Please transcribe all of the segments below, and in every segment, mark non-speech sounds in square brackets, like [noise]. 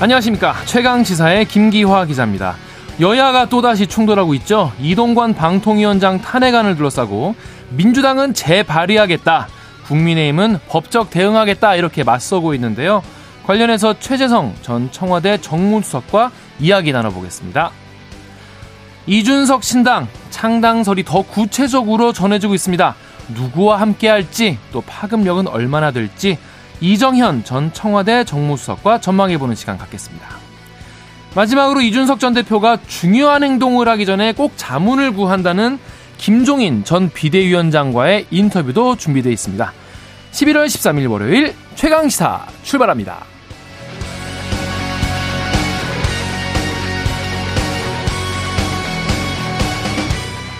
안녕하십니까. 최강 지사의 김기화 기자입니다. 여야가 또다시 충돌하고 있죠. 이동관 방통위원장 탄핵안을 둘러싸고 민주당은 재발의하겠다. 국민의힘은 법적 대응하겠다. 이렇게 맞서고 있는데요. 관련해서 최재성 전 청와대 정무수석과 이야기 나눠보겠습니다. 이준석 신당 창당설이 더 구체적으로 전해지고 있습니다. 누구와 함께 할지 또 파급력은 얼마나 될지 이정현 전 청와대 정무수석과 전망해보는 시간 갖겠습니다. 마지막으로 이준석 전 대표가 중요한 행동을 하기 전에 꼭 자문을 구한다는 김종인 전 비대위원장과의 인터뷰도 준비되어 있습니다. 11월 13일 월요일 최강시사 출발합니다.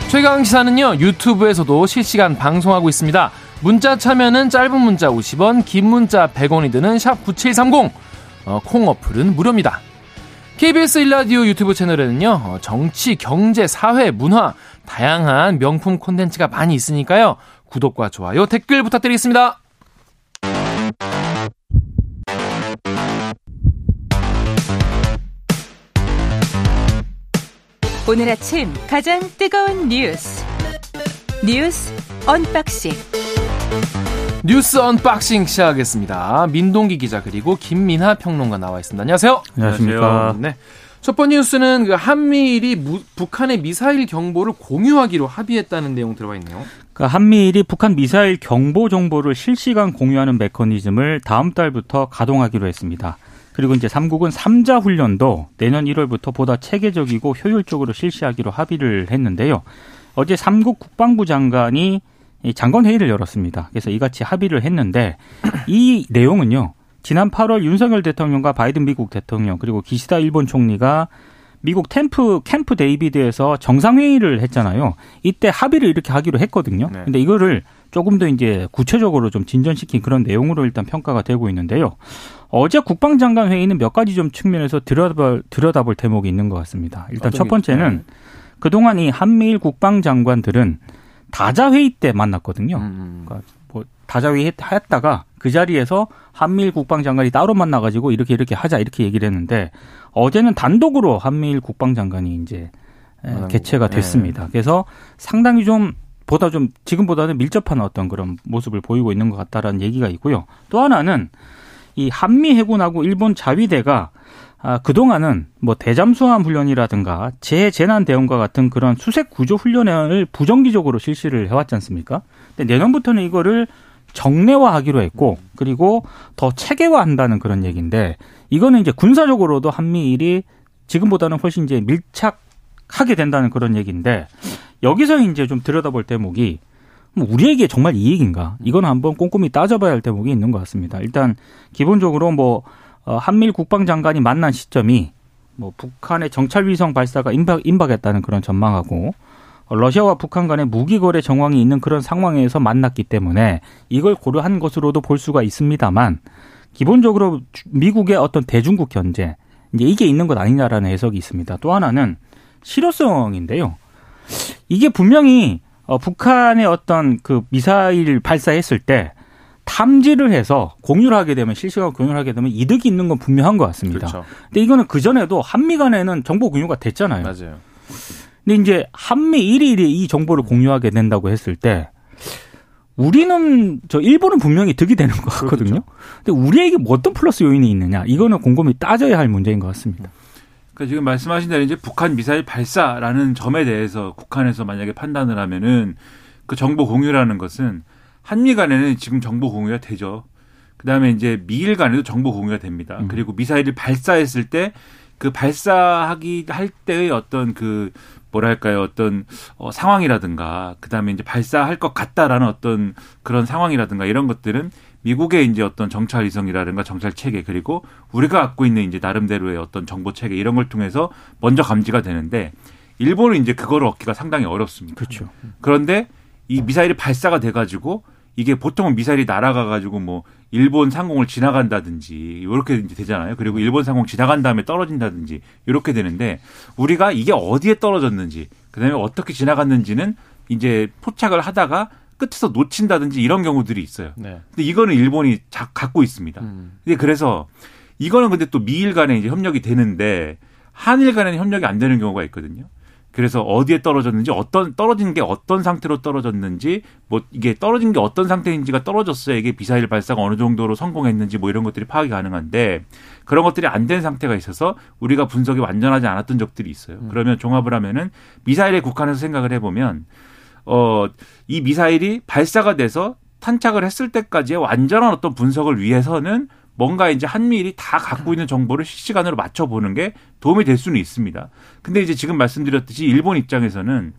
최강 시사는요 유튜브에서도 실시간 방송하고 있습니다. 문자 참여는 짧은 문자 50원, 긴 문자 100원이 드는 샵 9730. 어, 콩 어플은 무료입니다. KBS 일라디오 유튜브 채널에는요 어, 정치, 경제, 사회, 문화 다양한 명품 콘텐츠가 많이 있으니까요 구독과 좋아요, 댓글 부탁드리겠습니다. 오늘 아침 가장 뜨거운 뉴스 뉴스 언박싱 뉴스 언박싱 시작하겠습니다. 민동기 기자 그리고 김민하 평론가 나와 있습니다. 안녕하세요. 안녕하십니까. 네. 첫 번째 뉴스는 그 한미일이 무, 북한의 미사일 경보를 공유하기로 합의했다는 내용 들어가 있네요. 그러니까 한미일이 북한 미사일 경보 정보를 실시간 공유하는 메커니즘을 다음 달부터 가동하기로 했습니다. 그리고 이제 삼국은 3자 훈련도 내년 1월부터 보다 체계적이고 효율적으로 실시하기로 합의를 했는데요. 어제 삼국 국방부 장관이 장관 회의를 열었습니다. 그래서 이같이 합의를 했는데 이 내용은요. 지난 8월 윤석열 대통령과 바이든 미국 대통령 그리고 기시다 일본 총리가 미국 템프 캠프 데이비드에서 정상 회의를 했잖아요. 이때 합의를 이렇게 하기로 했거든요. 네. 근데 이거를 조금 더 이제 구체적으로 좀 진전시킨 그런 내용으로 일단 평가가 되고 있는데요. 어제 국방장관 회의는 몇 가지 좀 측면에서 들여다볼, 들여다볼 대목이 있는 것 같습니다. 일단 첫 번째는 네. 그동안 이 한미일 국방장관들은 다자회의 때 만났거든요. 음. 음. 그러니까 뭐 다자회의 했다가 그 자리에서 한미일 국방장관이 따로 만나가지고 이렇게 이렇게 하자 이렇게 얘기를 했는데 어제는 단독으로 한미일 국방장관이 이제 개최가 네. 됐습니다. 네. 그래서 상당히 좀 보다 좀 지금보다는 밀접한 어떤 그런 모습을 보이고 있는 것 같다라는 얘기가 있고요. 또 하나는 이 한미 해군하고 일본 자위대가 아, 그동안은 뭐 대잠수함 훈련이라든가 재재난 대응과 같은 그런 수색 구조 훈련을 부정기적으로 실시를 해왔지 않습니까? 근데 내년부터는 이거를 정례화하기로 했고 그리고 더 체계화한다는 그런 얘기인데 이거는 이제 군사적으로도 한미일이 지금보다는 훨씬 이제 밀착하게 된다는 그런 얘기인데 여기서 이제 좀 들여다볼 대목이 뭐 우리에게 정말 이익인가? 이건 한번 꼼꼼히 따져봐야 할 대목이 있는 것 같습니다. 일단 기본적으로 뭐 어, 한밀 국방장관이 만난 시점이 뭐 북한의 정찰 위성 발사가 임박, 임박했다는 그런 전망하고 러시아와 북한 간의 무기 거래 정황이 있는 그런 상황에서 만났기 때문에 이걸 고려한 것으로도 볼 수가 있습니다만 기본적으로 미국의 어떤 대중국 견제 이제 이게 있는 것 아니냐라는 해석이 있습니다. 또 하나는 실효성인데요. 이게 분명히 어, 북한의 어떤 그 미사일 발사했을 때 탐지를 해서 공유를 하게 되면 실시간 공유를 하게 되면 이득이 있는 건 분명한 것 같습니다. 그렇죠. 근데 이거는 그 전에도 한미 간에는 정보 공유가 됐잖아요. 맞아요. 근데 이제 한미 일일이 이 정보를 공유하게 된다고 했을 때 우리는 저 일본은 분명히 득이 되는 것 같거든요. 그렇죠. 근데 우리에게 뭐 어떤 플러스 요인이 있느냐 이거는 곰곰이 따져야 할 문제인 것 같습니다. 그러니까 지금 말씀하신 대로 이제 북한 미사일 발사라는 점에 대해서 북한에서 만약에 판단을 하면은 그 정보 공유라는 것은 한미 간에는 지금 정보 공유가 되죠. 그다음에 이제 미일 간에도 정보 공유가 됩니다. 음. 그리고 미사일을 발사했을 때 그 발사하기 할 때의 어떤 그 뭐랄까요 어떤 어, 상황이라든가 그다음에 이제 발사할 것 같다라는 어떤 그런 상황이라든가 이런 것들은 미국의 이제 어떤 정찰 위성이라든가 정찰 체계 그리고 우리가 갖고 있는 이제 나름대로의 어떤 정보 체계 이런 걸 통해서 먼저 감지가 되는데 일본은 이제 그거를 얻기가 상당히 어렵습니다. 그렇죠. 그런데 이 미사일이 발사가 돼 가지고 이게 보통은 미사일이 날아가 가지고 뭐 일본 상공을 지나간다든지 이렇게 되잖아요. 그리고 일본 상공 지나간 다음에 떨어진다든지 이렇게 되는데 우리가 이게 어디에 떨어졌는지 그다음에 어떻게 지나갔는지는 이제 포착을 하다가 끝에서 놓친다든지 이런 경우들이 있어요. 네. 근데 이거는 일본이 자, 갖고 있습니다. 음. 근데 그래서 이거는 근데 또 미일 간에 이제 협력이 되는데 한일 간에는 협력이 안 되는 경우가 있거든요. 그래서 어디에 떨어졌는지 어떤 떨어진 게 어떤 상태로 떨어졌는지 뭐 이게 떨어진 게 어떤 상태인지가 떨어졌어야 이게 미사일 발사가 어느 정도로 성공했는지 뭐 이런 것들이 파악이 가능한데 그런 것들이 안 된 상태가 있어서 우리가 분석이 완전하지 않았던 적들이 있어요. 음. 그러면 종합을 하면은 미사일에 국한해서 생각을 해보면 어 이 미사일이 발사가 돼서 탄착을 했을 때까지의 완전한 어떤 분석을 위해서는 뭔가 이제 한미일이 다 갖고 있는 정보를 실시간으로 맞춰보는 게 도움이 될 수는 있습니다. 근데 이제 지금 말씀드렸듯이 일본 입장에서는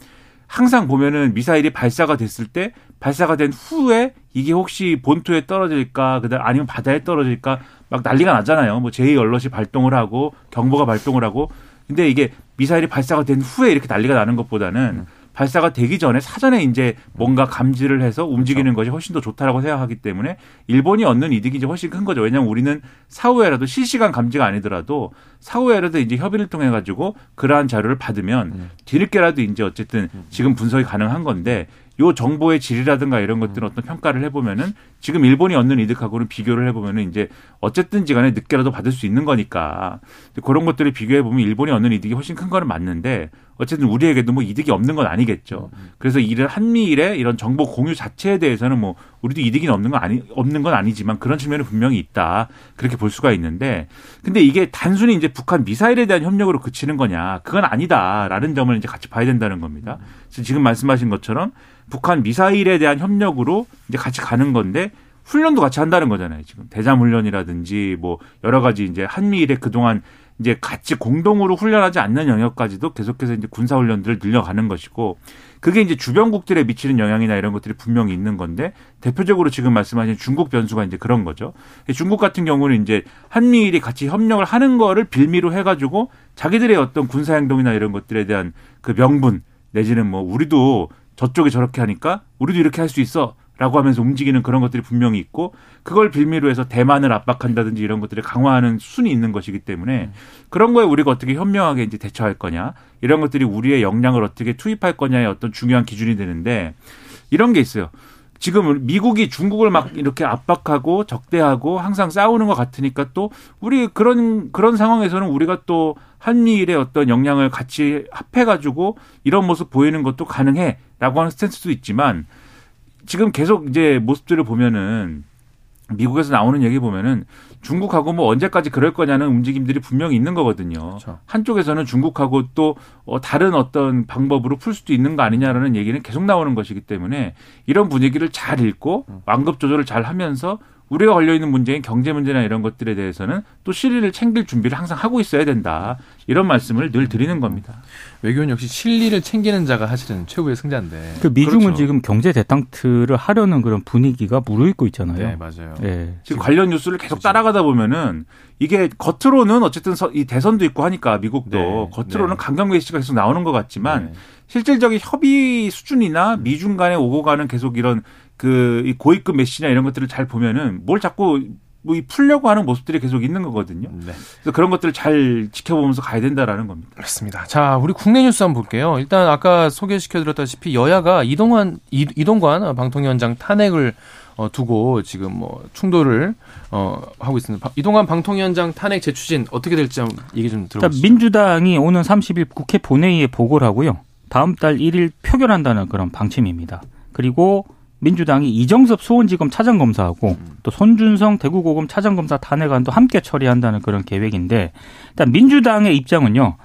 항상 보면은 미사일이 발사가 됐을 때 발사가 된 후에 이게 혹시 본토에 떨어질까 그다음 아니면 바다에 떨어질까 막 난리가 나잖아요. 뭐 제2 얼럿이 발동을 하고 경보가 발동을 하고 근데 이게 미사일이 발사가 된 후에 이렇게 난리가 나는 것보다는 발사가 되기 전에 사전에 이제 뭔가 감지를 해서 움직이는 것이 훨씬 더 좋다라고 생각하기 때문에 일본이 얻는 이득이 이제 훨씬 큰 거죠. 왜냐하면 우리는 사후에라도 실시간 감지가 아니더라도 사후에라도 이제 협의를 통해 가지고 그러한 자료를 받으면 뒤늦게라도 이제 어쨌든 지금 분석이 가능한 건데 요 정보의 질이라든가 이런 것들은 어떤 평가를 해보면은 지금 일본이 얻는 이득하고는 비교를 해보면은 이제 어쨌든지 간에 늦게라도 받을 수 있는 거니까. 그런 것들을 비교해보면 일본이 얻는 이득이 훨씬 큰 거는 맞는데 어쨌든 우리에게도 뭐 이득이 없는 건 아니겠죠. 그래서 이런 한미일의 이런 정보 공유 자체에 대해서는 뭐 우리도 이득이 없는 건 아니 없는 건 아니지만 그런 측면은 분명히 있다. 그렇게 볼 수가 있는데 근데 이게 단순히 이제 북한 미사일에 대한 협력으로 그치는 거냐. 그건 아니다라는 점을 이제 같이 봐야 된다는 겁니다. 지금 말씀하신 것처럼 북한 미사일에 대한 협력으로 이제 같이 가는 건데 훈련도 같이 한다는 거잖아요. 지금 대잠 훈련이라든지 뭐 여러 가지 이제 한미일의 그동안 이제 같이 공동으로 훈련하지 않는 영역까지도 계속해서 이제 군사 훈련들을 늘려가는 것이고 그게 이제 주변국들에 미치는 영향이나 이런 것들이 분명히 있는 건데 대표적으로 지금 말씀하신 중국 변수가 이제 그런 거죠. 중국 같은 경우는 이제 한미일이 같이 협력을 하는 거를 빌미로 해 가지고 자기들의 어떤 군사 행동이나 이런 것들에 대한 그 명분 내지는 뭐 우리도 저쪽이 저렇게 하니까 우리도 이렇게 할 수 있어. 라고 하면서 움직이는 그런 것들이 분명히 있고 그걸 빌미로 해서 대만을 압박한다든지 이런 것들을 강화하는 순이 있는 것이기 때문에 그런 거에 우리가 어떻게 현명하게 이제 대처할 거냐 이런 것들이 우리의 역량을 어떻게 투입할 거냐의 어떤 중요한 기준이 되는데 이런 게 있어요. 지금 미국이 중국을 막 이렇게 압박하고 적대하고 항상 싸우는 것 같으니까 또 우리 그런 그런 상황에서는 우리가 또 한미일의 어떤 역량을 같이 합해 가지고 이런 모습 보이는 것도 가능해라고 하는 스탠스도 있지만 지금 계속 이제 모습들을 보면은 미국에서 나오는 얘기 보면은 중국하고 뭐 언제까지 그럴 거냐는 움직임들이 분명히 있는 거거든요. 그렇죠. 한쪽에서는 중국하고 또 어, 다른 어떤 방법으로 풀 수도 있는 거 아니냐라는 얘기는 계속 나오는 것이기 때문에 이런 분위기를 잘 읽고 완급 조절을 잘 하면서 우리가 걸려 있는 문제인 경제 문제나 이런 것들에 대해서는 또 실리를 챙길 준비를 항상 하고 있어야 된다. 이런 말씀을 늘 드리는 겁니다. 외교는 역시 실리를 챙기는 자가 사실은 최고의 승자인데. 그 미중은 그렇죠. 지금 경제 대탕트를 하려는 그런 분위기가 무르익고 있잖아요. 네, 맞아요. 예. 지금 관련 뉴스를 계속 따라가다 보면은 이게 겉으로는 어쨌든 서- 이 대선도 있고 하니까 미국도 네, 겉으로는 네. 강경 메시지가 계속 나오는 것 같지만 네. 실질적인 협의 수준이나 미중 간에 오고 가는 계속 이런 그 이 고위급 메시지나 이런 것들을 잘 보면은 뭘 자꾸 뭐 이 풀려고 하는 모습들이 계속 있는 거거든요. 네. 그래서 그런 것들을 잘 지켜보면서 가야 된다라는 겁니다. 그렇습니다. 자, 우리 국내 뉴스 한번 볼게요. 일단 아까 소개시켜드렸다시피 여야가 이동환 이, 이동관 방통위원장 탄핵을 어, 두고 지금 뭐 충돌을 어, 하고 있습니다. 바- 이동관 방통위원장 탄핵 재추진 어떻게 될지 한번 얘기 좀 들어보시죠. 민주당이 오는 30일 국회 본회의에 보고를 하고요. 다음 달 1일 표결한다는 그런 방침입니다. 그리고 민주당이 이정섭 수원지검 차장검사하고 또 손준성 대구고검 차장검사 탄핵안도 함께 처리한다는 그런 계획인데 일단 민주당의 입장은요.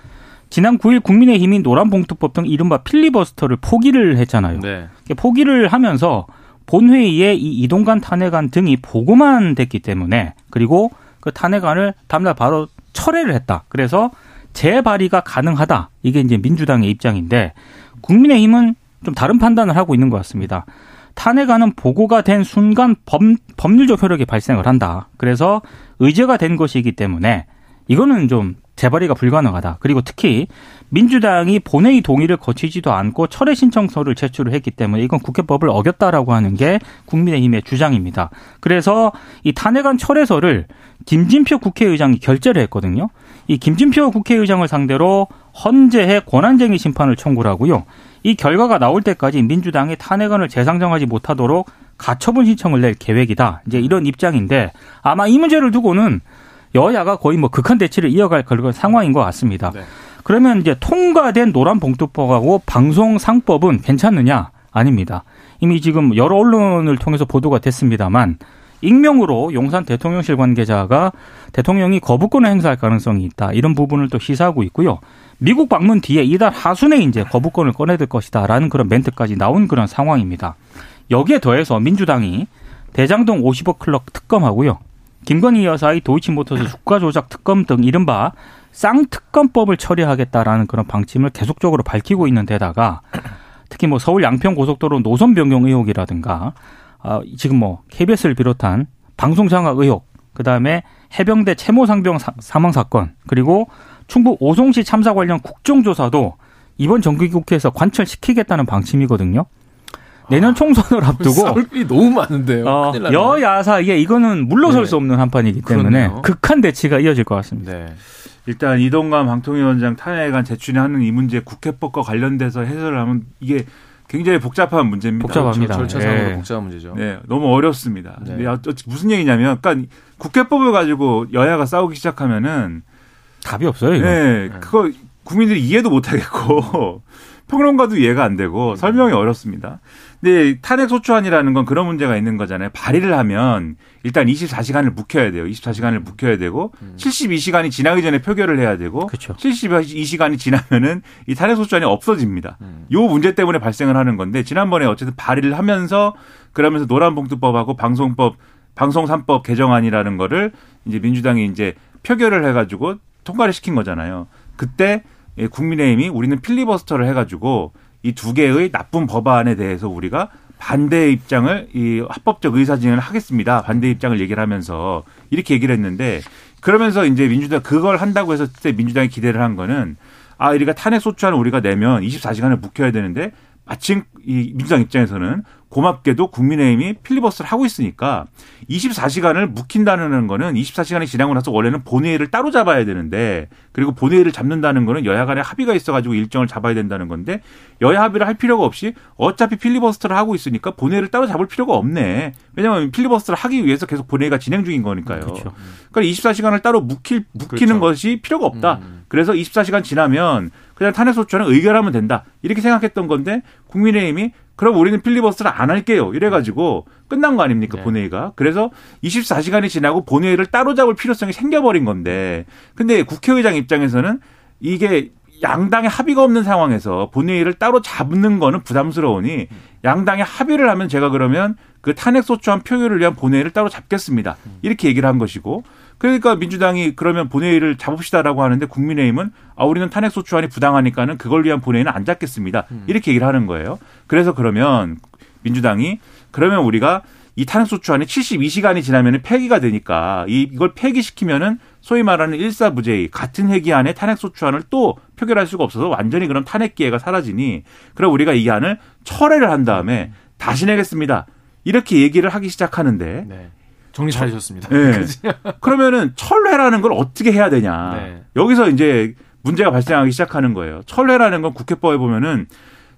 지난 9일 국민의힘이 노란봉투법 등 이른바 필리버스터를 포기를 했잖아요. 네. 포기를 하면서 본회의에 이 이동관 탄핵안 등이 보고만 됐기 때문에 그리고 그 탄핵안을 다음날 바로 철회를 했다. 그래서 재발의가 가능하다. 이게 이제 민주당의 입장인데 국민의힘은 좀 다른 판단을 하고 있는 것 같습니다. 탄핵안은 보고가 된 순간 법, 법률적 효력이 발생을 한다. 그래서 의제가 된 것이기 때문에 이거는 좀 재발의가 불가능하다. 그리고 특히 민주당이 본회의 동의를 거치지도 않고 철회 신청서를 제출을 했기 때문에 이건 국회법을 어겼다라고 하는 게 국민의힘의 주장입니다. 그래서 이 탄핵안 철회서를 김진표 국회의장이 결재를 했거든요. 이 김진표 국회의장을 상대로 헌재에 권한쟁의 심판을 청구를 하고요. 이 결과가 나올 때까지 민주당이 탄핵안을 재상정하지 못하도록 가처분 신청을 낼 계획이다. 이제 이런 입장인데 아마 이 문제를 두고는 여야가 거의 뭐 극한 대치를 이어갈 그런 상황인 것 같습니다. 네. 그러면 이제 통과된 노란 봉투법하고 방송상법은 괜찮느냐? 아닙니다. 이미 지금 여러 언론을 통해서 보도가 됐습니다만 익명으로 용산 대통령실 관계자가 대통령이 거부권을 행사할 가능성이 있다. 이런 부분을 또 시사하고 있고요. 미국 방문 뒤에 이달 하순에 이제 거부권을 꺼내들 것이다라는 그런 멘트까지 나온 그런 상황입니다. 여기에 더해서 민주당이 대장동 50억 클럽 특검하고요. 김건희 여사의 도이치모터스 주가 조작 특검 등 이른바 쌍특검법을 처리하겠다라는 그런 방침을 계속적으로 밝히고 있는 데다가 특히 뭐 서울 양평 고속도로 노선 변경 의혹이라든가 어, 지금 뭐 KBS를 비롯한 방송 장악 의혹, 그다음에 해병대 채모 상병 사망 사건, 그리고 충북 오송시 참사 관련 국정조사도 이번 정기국회에서 관철시키겠다는 방침이거든요. 내년 아, 총선을 앞두고 [laughs] 싸울 일이 너무 많은데요. 어, 여야 사이에 이거는 물러설 네. 수 없는 한판이기 때문에 그렇네요. 극한 대치가 이어질 것 같습니다. 네. 일단 이동관 방통위원장 탄핵안 제출하는 이 문제 국회법과 관련돼서 해설을 하면 이게 굉장히 복잡한 문제입니다. 복잡합니다. 절차상으로 네. 복잡한 문제죠. 네, 너무 어렵습니다. 네. 무슨 얘기냐면, 그러니까 국회법을 가지고 여야가 싸우기 시작하면은 답이 없어요. 이거. 네, 네, 그거 국민들이 이해도 못 하겠고 [laughs] 평론가도 이해가 안 되고 음. 설명이 어렵습니다. 근데 탄핵 소추안이라는 건 그런 문제가 있는 거잖아요. 발의를 하면 일단 24시간을 묵혀야 돼요. 24시간을 묵혀야 되고 음. 72시간이 지나기 전에 표결을 해야 되고 그렇죠. 72시간이 지나면은 이 탄핵 소추안이 없어집니다. 음. 요 문제 때문에 발생을 하는 건데 지난번에 어쨌든 발의를 하면서 그러면서 노란봉투법하고 방송법 방송 3법 개정안이라는 거를 이제 민주당이 이제 표결을 해 가지고 통과를 시킨 거잖아요. 그때 국민의힘이 우리는 필리버스터를 해 가지고 이 두 개의 나쁜 법안에 대해서 우리가 반대 입장을 이 합법적 의사진행을 하겠습니다. 반대 입장을 얘기를 하면서 이렇게 얘기를 했는데 그러면서 이제 민주당 그걸 한다고 해서 그때 민주당이 기대를 한 거는 아, 우리가 탄핵 소추안을 우리가 내면 24시간을 묵혀야 되는데 마침 이 민주당 입장에서는 고맙게도 국민의힘이 필리버스를 하고 있으니까 24시간을 묵힌다는 거는 24시간이 지나고 나서 원래는 본회의를 따로 잡아야 되는데 그리고 본회의를 잡는다는 거는 여야 간에 합의가 있어가지고 일정을 잡아야 된다는 건데 여야 합의를 할 필요가 없이 어차피 필리버스터를 하고 있으니까 본회의를 따로 잡을 필요가 없네. 왜냐하면 필리버스터를 하기 위해서 계속 본회의가 진행 중인 거니까요. 그렇죠. 그러니까 24시간을 따로 묵힐, 묵히는 그렇죠. 것이 필요가 없다. 음. 그래서 24시간 지나면 그냥 탄핵소추안을 의결하면 된다. 이렇게 생각했던 건데 국민의힘이 그럼 우리는 필리버스터를 안 할게요. 이래가지고 끝난 거 아닙니까, 네. 본회의가. 그래서 24시간이 지나고 본회의를 따로 잡을 필요성이 생겨버린 건데. 근데 국회의장 입장에서는 이게 양당의 합의가 없는 상황에서 본회의를 따로 잡는 거는 부담스러우니 양당의 합의를 하면 제가 그러면 그 탄핵소추안 표결을 위한 본회의를 따로 잡겠습니다. 이렇게 얘기를 한 것이고 그러니까 민주당이 그러면 본회의를 잡읍시다라고 하는데 국민의힘은 아 우리는 탄핵 소추안이 부당하니까는 그걸 위한 본회의는 안 잡겠습니다. 음. 이렇게 얘기를 하는 거예요. 그래서 그러면 민주당이 그러면 우리가 이 탄핵 소추안이 72시간이 지나면 폐기가 되니까 이 이걸 폐기시키면은 소위 말하는 일사부재의 같은 회기 안에 탄핵 소추안을 또 표결할 수가 없어서 완전히 그런 탄핵 기회가 사라지니 그럼 우리가 이 안을 철회를 한 다음에 다시 내겠습니다. 이렇게 얘기를 하기 시작하는데 네. 정리 잘하셨습니다. 네. [laughs] 그러면은 철회라는 걸 어떻게 해야 되냐. 네. 여기서 이제 문제가 발생하기 시작하는 거예요. 철회라는 건 국회법에 보면은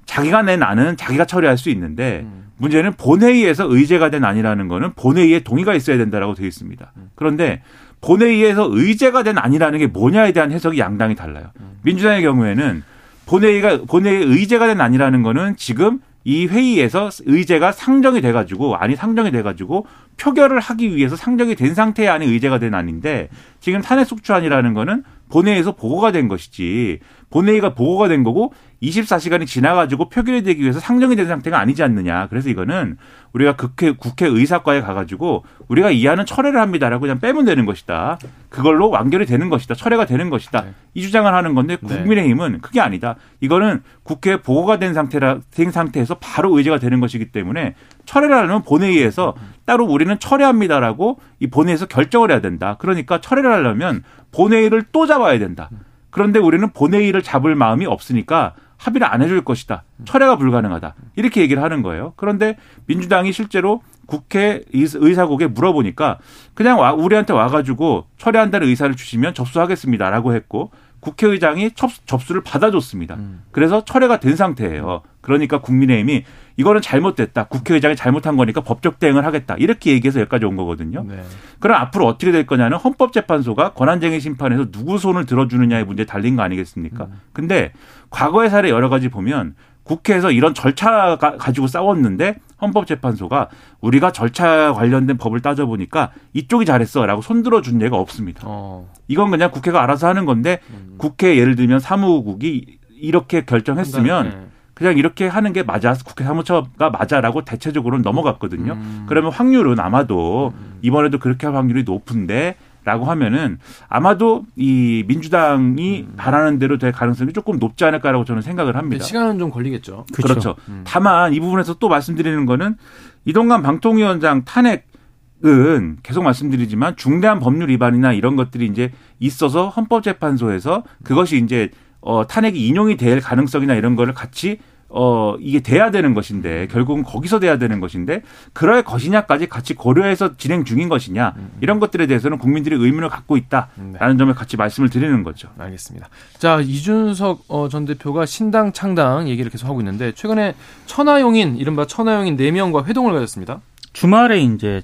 자기가 낸 안은 자기가 처리할 수 있는데 음. 문제는 본회의에서 의제가 된 안이라는 거는 본회의에 동의가 있어야 된다라고 되어 있습니다. 음. 그런데 본회의에서 의제가 된 안이라는 게 뭐냐에 대한 해석이 양당이 달라요. 음. 민주당의 경우에는 본회의가 본회의 의제가 된 안이라는 거는 지금 이 회의에서 의제가 상정이 돼가지고 아니 상정이 돼가지고 표결을 하기 위해서 상정이 된 상태의 안이 의제가 된 안인데 지금 탄핵 속추안이라는 거는 본회의에서 보고가 된 것이지 본회의가 보고가 된 거고 24시간이 지나가지고 표결이 되기 위해서 상정이 된 상태가 아니지 않느냐. 그래서 이거는 우리가 국회, 국회 의사과에 가가지고 우리가 이하는 철회를 합니다라고 그냥 빼면 되는 것이다. 그걸로 완결이 되는 것이다. 철회가 되는 것이다. 네. 이 주장을 하는 건데 네. 국민의힘은 그게 아니다. 이거는 국회에 보고가 된 상태라, 된 상태에서 바로 의제가 되는 것이기 때문에 철회를 하려면 본회의에서 따로 우리는 철회합니다라고 이 본회의에서 결정을 해야 된다. 그러니까 철회를 하려면 본회의를 또 잡아야 된다. 그런데 우리는 본회의를 잡을 마음이 없으니까 합의를 안 해줄 것이다. 철회가 불가능하다. 이렇게 얘기를 하는 거예요. 그런데 민주당이 실제로 국회 의사국에 물어보니까 그냥 와, 우리한테 와가지고 철회한다는 의사를 주시면 접수하겠습니다라고 했고 국회의장이 접수를 받아줬습니다. 음. 그래서 철회가 된 상태예요. 그러니까 국민의힘이 이거는 잘못됐다. 국회의장이 잘못한 거니까 법적 대응을 하겠다. 이렇게 얘기해서 여기까지 온 거거든요. 네. 그럼 앞으로 어떻게 될 거냐는 헌법재판소가 권한쟁의 심판에서 누구 손을 들어주느냐의 문제에 달린 거 아니겠습니까? 음. 근데 과거의 사례 여러 가지 보면 국회에서 이런 절차 가지고 싸웠는데 헌법재판소가 우리가 절차 관련된 법을 따져보니까 이쪽이 잘했어라고 손들어 준 예가 없습니다. 어. 이건 그냥 국회가 알아서 하는 건데 음. 국회 예를 들면 사무국이 이렇게 결정했으면 네. 그냥 이렇게 하는 게 맞아 국회 사무처가 맞아라고 대체적으로는 넘어갔거든요. 음. 그러면 확률은 아마도 음. 이번에도 그렇게 할 확률이 높은데 라고 하면은 아마도 이 민주당이 음. 바라는 대로 될 가능성이 조금 높지 않을까라고 저는 생각을 합니다. 시간은 좀 걸리겠죠. 그렇죠. 그렇죠. 음. 다만 이 부분에서 또 말씀드리는 거는 이동관 방통위원장 탄핵은 계속 말씀드리지만 중대한 법률 위반이나 이런 것들이 이제 있어서 헌법재판소에서 그것이 이제 어 탄핵이 인용이 될 가능성이나 이런 거를 같이 어, 이게 돼야 되는 것인데, 결국은 거기서 돼야 되는 것인데, 그럴 것이냐까지 같이 고려해서 진행 중인 것이냐, 이런 것들에 대해서는 국민들이 의문을 갖고 있다라는 네. 점을 같이 말씀을 드리는 거죠. 알겠습니다. 자, 이준석 어, 전 대표가 신당 창당 얘기를 계속 하고 있는데, 최근에 천하용인, 이른바 천하용인 4명과 회동을 가졌습니다. 주말에 이제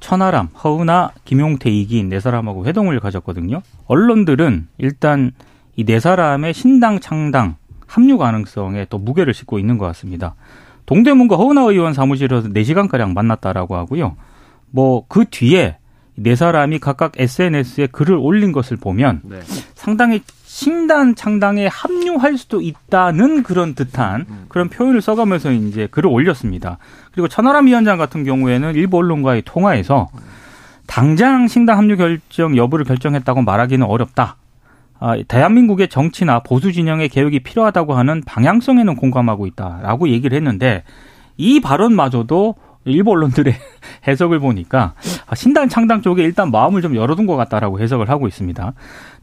천하람, 허은아, 김용태, 이기인 네 사람하고 회동을 가졌거든요. 언론들은 일단 이 네 사람의 신당 창당, 합류 가능성에 또 무게를 싣고 있는 것 같습니다. 동대문과 허은하 의원 사무실에서 4시간가량 만났다라고 하고요. 뭐 그 뒤에 네 사람이 각각 SNS에 글을 올린 것을 보면 네. 상당히 신단 창당에 합류할 수도 있다는 그런 듯한 음. 그런 표현을 써가면서 이제 글을 올렸습니다. 그리고 천하람 위원장 같은 경우에는 일부 언론과의 통화에서 당장 신당 합류 결정 여부를 결정했다고 말하기는 어렵다. 아, 대한민국의 정치나 보수 진영의 개혁이 필요하다고 하는 방향성에는 공감하고 있다라고 얘기를 했는데 이 발언마저도 일부 언론들의 [laughs] 해석을 보니까 아, 신당 창당 쪽에 일단 마음을 좀 열어둔 것 같다라고 해석을 하고 있습니다.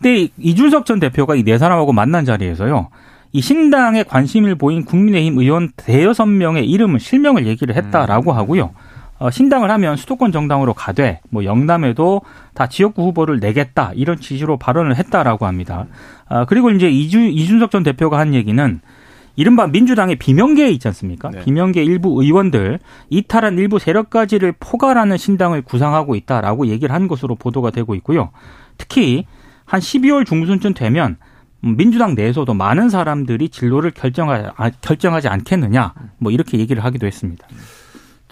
근데 이준석 전 대표가 이 네 사람하고 만난 자리에서요. 이 신당에 관심을 보인 국민의힘 의원 대여섯 명의 이름을 실명을 얘기를 했다라고 하고요. 어, 신당을 하면 수도권 정당으로 가되 뭐 영남에도 다 지역구 후보를 내겠다 이런 취지로 발언을 했다라고 합니다. 아, 그리고 이제 이주, 이준석 전 대표가 한 얘기는 이른바 민주당의 비명계 있지 않습니까? 네. 비명계 일부 의원들 이탈한 일부 세력까지를 포괄하는 신당을 구상하고 있다라고 얘기를 한 것으로 보도가 되고 있고요. 특히 한 12월 중순쯤 되면 민주당 내에서도 많은 사람들이 진로를 결정하지, 아, 결정하지 않겠느냐 뭐 이렇게 얘기를 하기도 했습니다.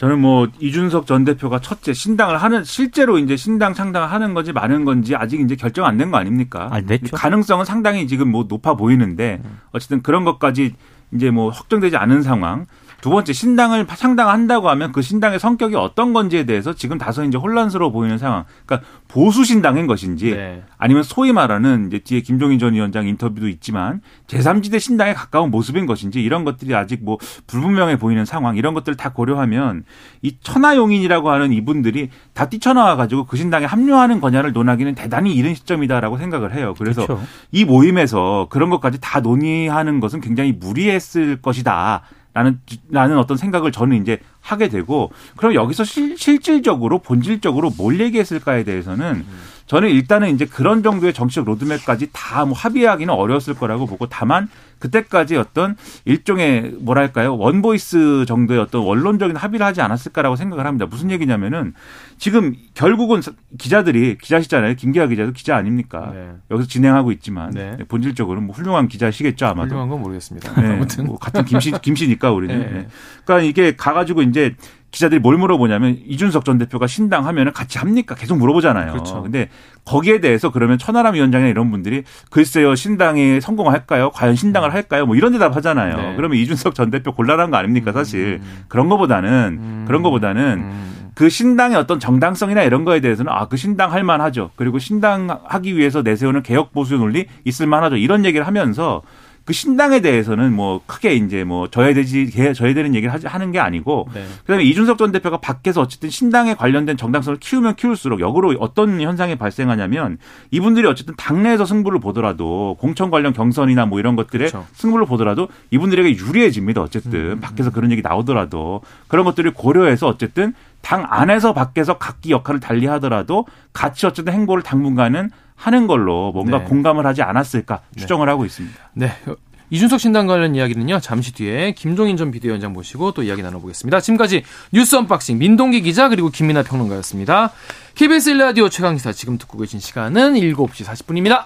저는 뭐 이준석 전 대표가 첫째 신당을 하는 실제로 이제 신당 창당을 하는 건지 많은 건지 아직 이제 결정 안 된 거 아닙니까? 아. 가능성은 상당히 지금 뭐 높아 보이는데 음. 어쨌든 그런 것까지 이제 뭐 확정되지 않은 상황. 두 번째 신당을 창당한다고 하면 그 신당의 성격이 어떤 건지에 대해서 지금 다소 이제 혼란스러워 보이는 상황. 그러니까 보수 신당인 것인지 네. 아니면 소위 말하는 이제 뒤에 김종인 전 위원장 인터뷰도 있지만 제3지대 신당에 가까운 모습인 것인지 이런 것들이 아직 뭐 불분명해 보이는 상황 이런 것들을 다 고려하면 이 천하용인이라고 하는 이분들이 다 뛰쳐나와 가지고 그 신당에 합류하는 거냐를 논하기는 대단히 이른 시점이다라고 생각을 해요. 그래서 그렇죠. 이 모임에서 그런 것까지 다 논의하는 것은 굉장히 무리했을 것이다. 라는 라는 어떤 생각을 저는 이제 하게 되고 그럼 여기서 실, 실질적으로 본질적으로 뭘 얘기했을까에 대해서는 저는 일단은 이제 그런 정도의 정치적 로드맵까지 다 뭐 합의하기는 어려웠을 거라고 보고 다만 그때까지 어떤 일종의 뭐랄까요 one voice 정도의 어떤 원론적인 합의를 하지 않았을까라고 생각을 합니다. 무슨 얘기냐면은 지금 결국은 기자들이 기자시잖아요. 김기아 기자도 기자 아닙니까? 네. 여기서 진행하고 있지만 네. 본질적으로 뭐 훌륭한 기자시겠죠 아마도. 훌륭한 건 모르겠습니다. 네. 아무튼 뭐 같은 김씨 김씨니까 우리는. 네. 네. 그러니까 이게 가가지고 이제 기자들이 뭘 물어보냐면 이준석 전 대표가 신당 하면은 같이 합니까? 계속 물어보잖아요. 그렇죠. 근데 거기에 대해서 그러면 천하람 위원장이나 이런 분들이 글쎄요 신당이 성공할까요? 과연 신당을 음. 할까요? 뭐 이런 대답 하잖아요. 네. 그러면 이준석 전 대표 곤란한 거 아닙니까? 사실 음. 음. 그런 거보다는 음. 그런 거보다는 음. 그 신당의 어떤 정당성이나 이런 거에 대해서는 아 그 신당 할 만하죠. 그리고 신당 하기 위해서 내세우는 개혁 보수 논리 있을 만하죠. 이런 얘기를 하면서 그 신당에 대해서는 뭐 크게 이제 뭐 져야 되지 져야 되는 얘기를 하는 게 아니고 네. 그다음에 이준석 전 대표가 밖에서 어쨌든 신당에 관련된 정당성을 키우면 키울수록 역으로 어떤 현상이 발생하냐면 이분들이 어쨌든 당내에서 승부를 보더라도 공천 관련 경선이나 뭐 이런 것들에 그렇죠. 승부를 보더라도 이분들에게 유리해집니다. 어쨌든 음. 밖에서 그런 얘기 나오더라도 그런 것들을 고려해서 어쨌든 당 안에서 밖에서 각기 역할을 달리 하더라도 같이 어쨌든 행보를 당분간은 하는 걸로 뭔가 네. 공감을 하지 않았을까 네. 추정을 네. 하고 있습니다. 네. 이준석 신당 관련 이야기는요. 잠시 뒤에 김종인 전 비대위원장 모시고 또 이야기 나눠보겠습니다. 지금까지 뉴스 언박싱 민동기 기자 그리고 김민하 평론가였습니다. KBS 1라디오 최강기사 지금 듣고 계신 시간은 7시 40분입니다.